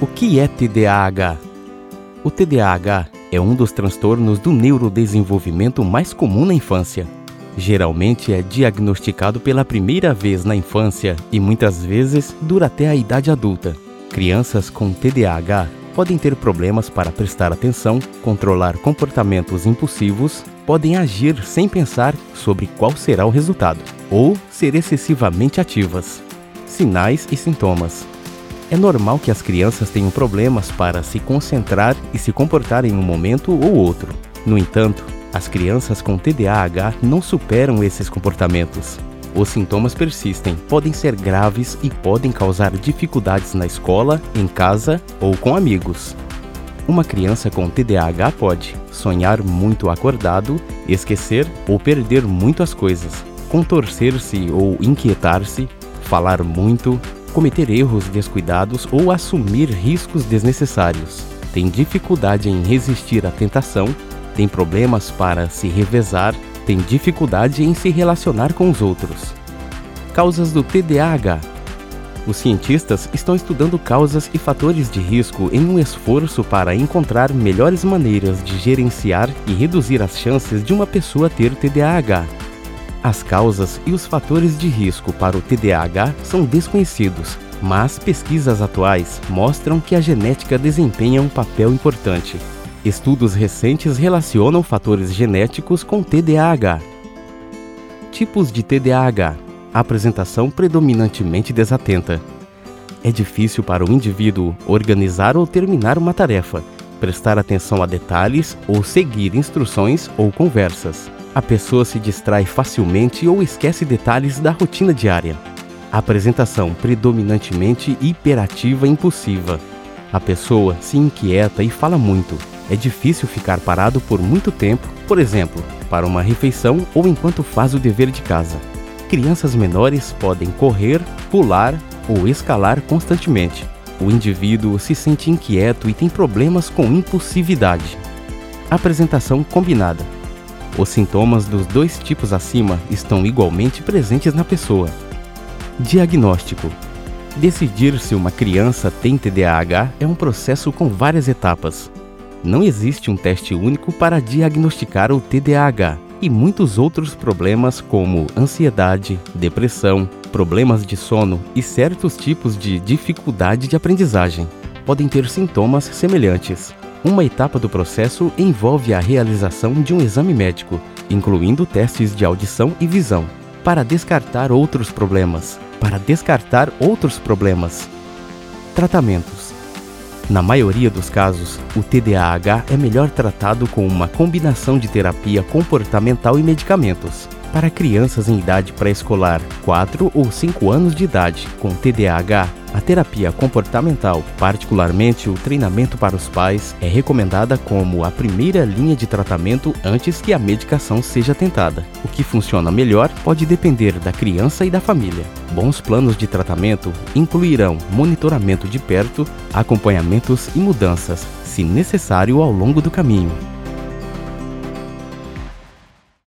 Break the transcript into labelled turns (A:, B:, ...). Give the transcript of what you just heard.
A: O que é TDAH? O TDAH é um dos transtornos do neurodesenvolvimento mais comum na infância. Geralmente é diagnosticado pela primeira vez na infância e muitas vezes dura até a idade adulta. Crianças com TDAH podem ter problemas para prestar atenção, controlar comportamentos impulsivos, podem agir sem pensar sobre qual será o resultado, ou ser excessivamente ativas. Sinais e sintomas. É normal que as crianças tenham problemas para se concentrar e se comportar em um momento ou outro. No entanto, as crianças com TDAH não superam esses comportamentos. Os sintomas persistem, podem ser graves e podem causar dificuldades na escola, em casa ou com amigos. Uma criança com TDAH pode sonhar muito acordado, esquecer ou perder muito as coisas, contorcer-se ou inquietar-se, falar muito, cometer erros descuidados ou assumir riscos desnecessários. Tem dificuldade em resistir à tentação, tem problemas para se revezar, tem dificuldade em se relacionar com os outros. Causas do TDAH. Os cientistas estão estudando causas e fatores de risco em um esforço para encontrar melhores maneiras de gerenciar e reduzir as chances de uma pessoa ter TDAH. As causas e os fatores de risco para o TDAH são desconhecidos, mas pesquisas atuais mostram que a genética desempenha um papel importante. Estudos recentes relacionam fatores genéticos com TDAH. Tipos de TDAH: apresentação predominantemente desatenta. É difícil para o indivíduo organizar ou terminar uma tarefa, prestar atenção a detalhes ou seguir instruções ou conversas. A pessoa se distrai facilmente ou esquece detalhes da rotina diária. Apresentação predominantemente hiperativa e impulsiva. A pessoa se inquieta e fala muito. É difícil ficar parado por muito tempo, por exemplo, para uma refeição ou enquanto faz o dever de casa. Crianças menores podem correr, pular ou escalar constantemente. O indivíduo se sente inquieto e tem problemas com impulsividade. Apresentação combinada. Os sintomas dos dois tipos acima estão igualmente presentes na pessoa. Diagnóstico: Decidir se uma criança tem TDAH é um processo com várias etapas. Não existe um teste único para diagnosticar o TDAH e muitos outros problemas como ansiedade, depressão, problemas de sono e certos tipos de dificuldade de aprendizagem podem ter sintomas semelhantes. Uma etapa do processo envolve a realização de um exame médico, incluindo testes de audição e visão, para descartar outros problemas. Para descartar outros problemas. Tratamentos. Na maioria dos casos, o TDAH é melhor tratado com uma combinação de terapia comportamental e medicamentos. Para crianças em idade pré-escolar, 4 ou 5 anos de idade, com TDAH, a terapia comportamental, particularmente o treinamento para os pais, é recomendada como a primeira linha de tratamento antes que a medicação seja tentada. O que funciona melhor pode depender da criança e da família. Bons planos de tratamento incluirão monitoramento de perto, acompanhamentos e mudanças, se necessário, ao longo do caminho.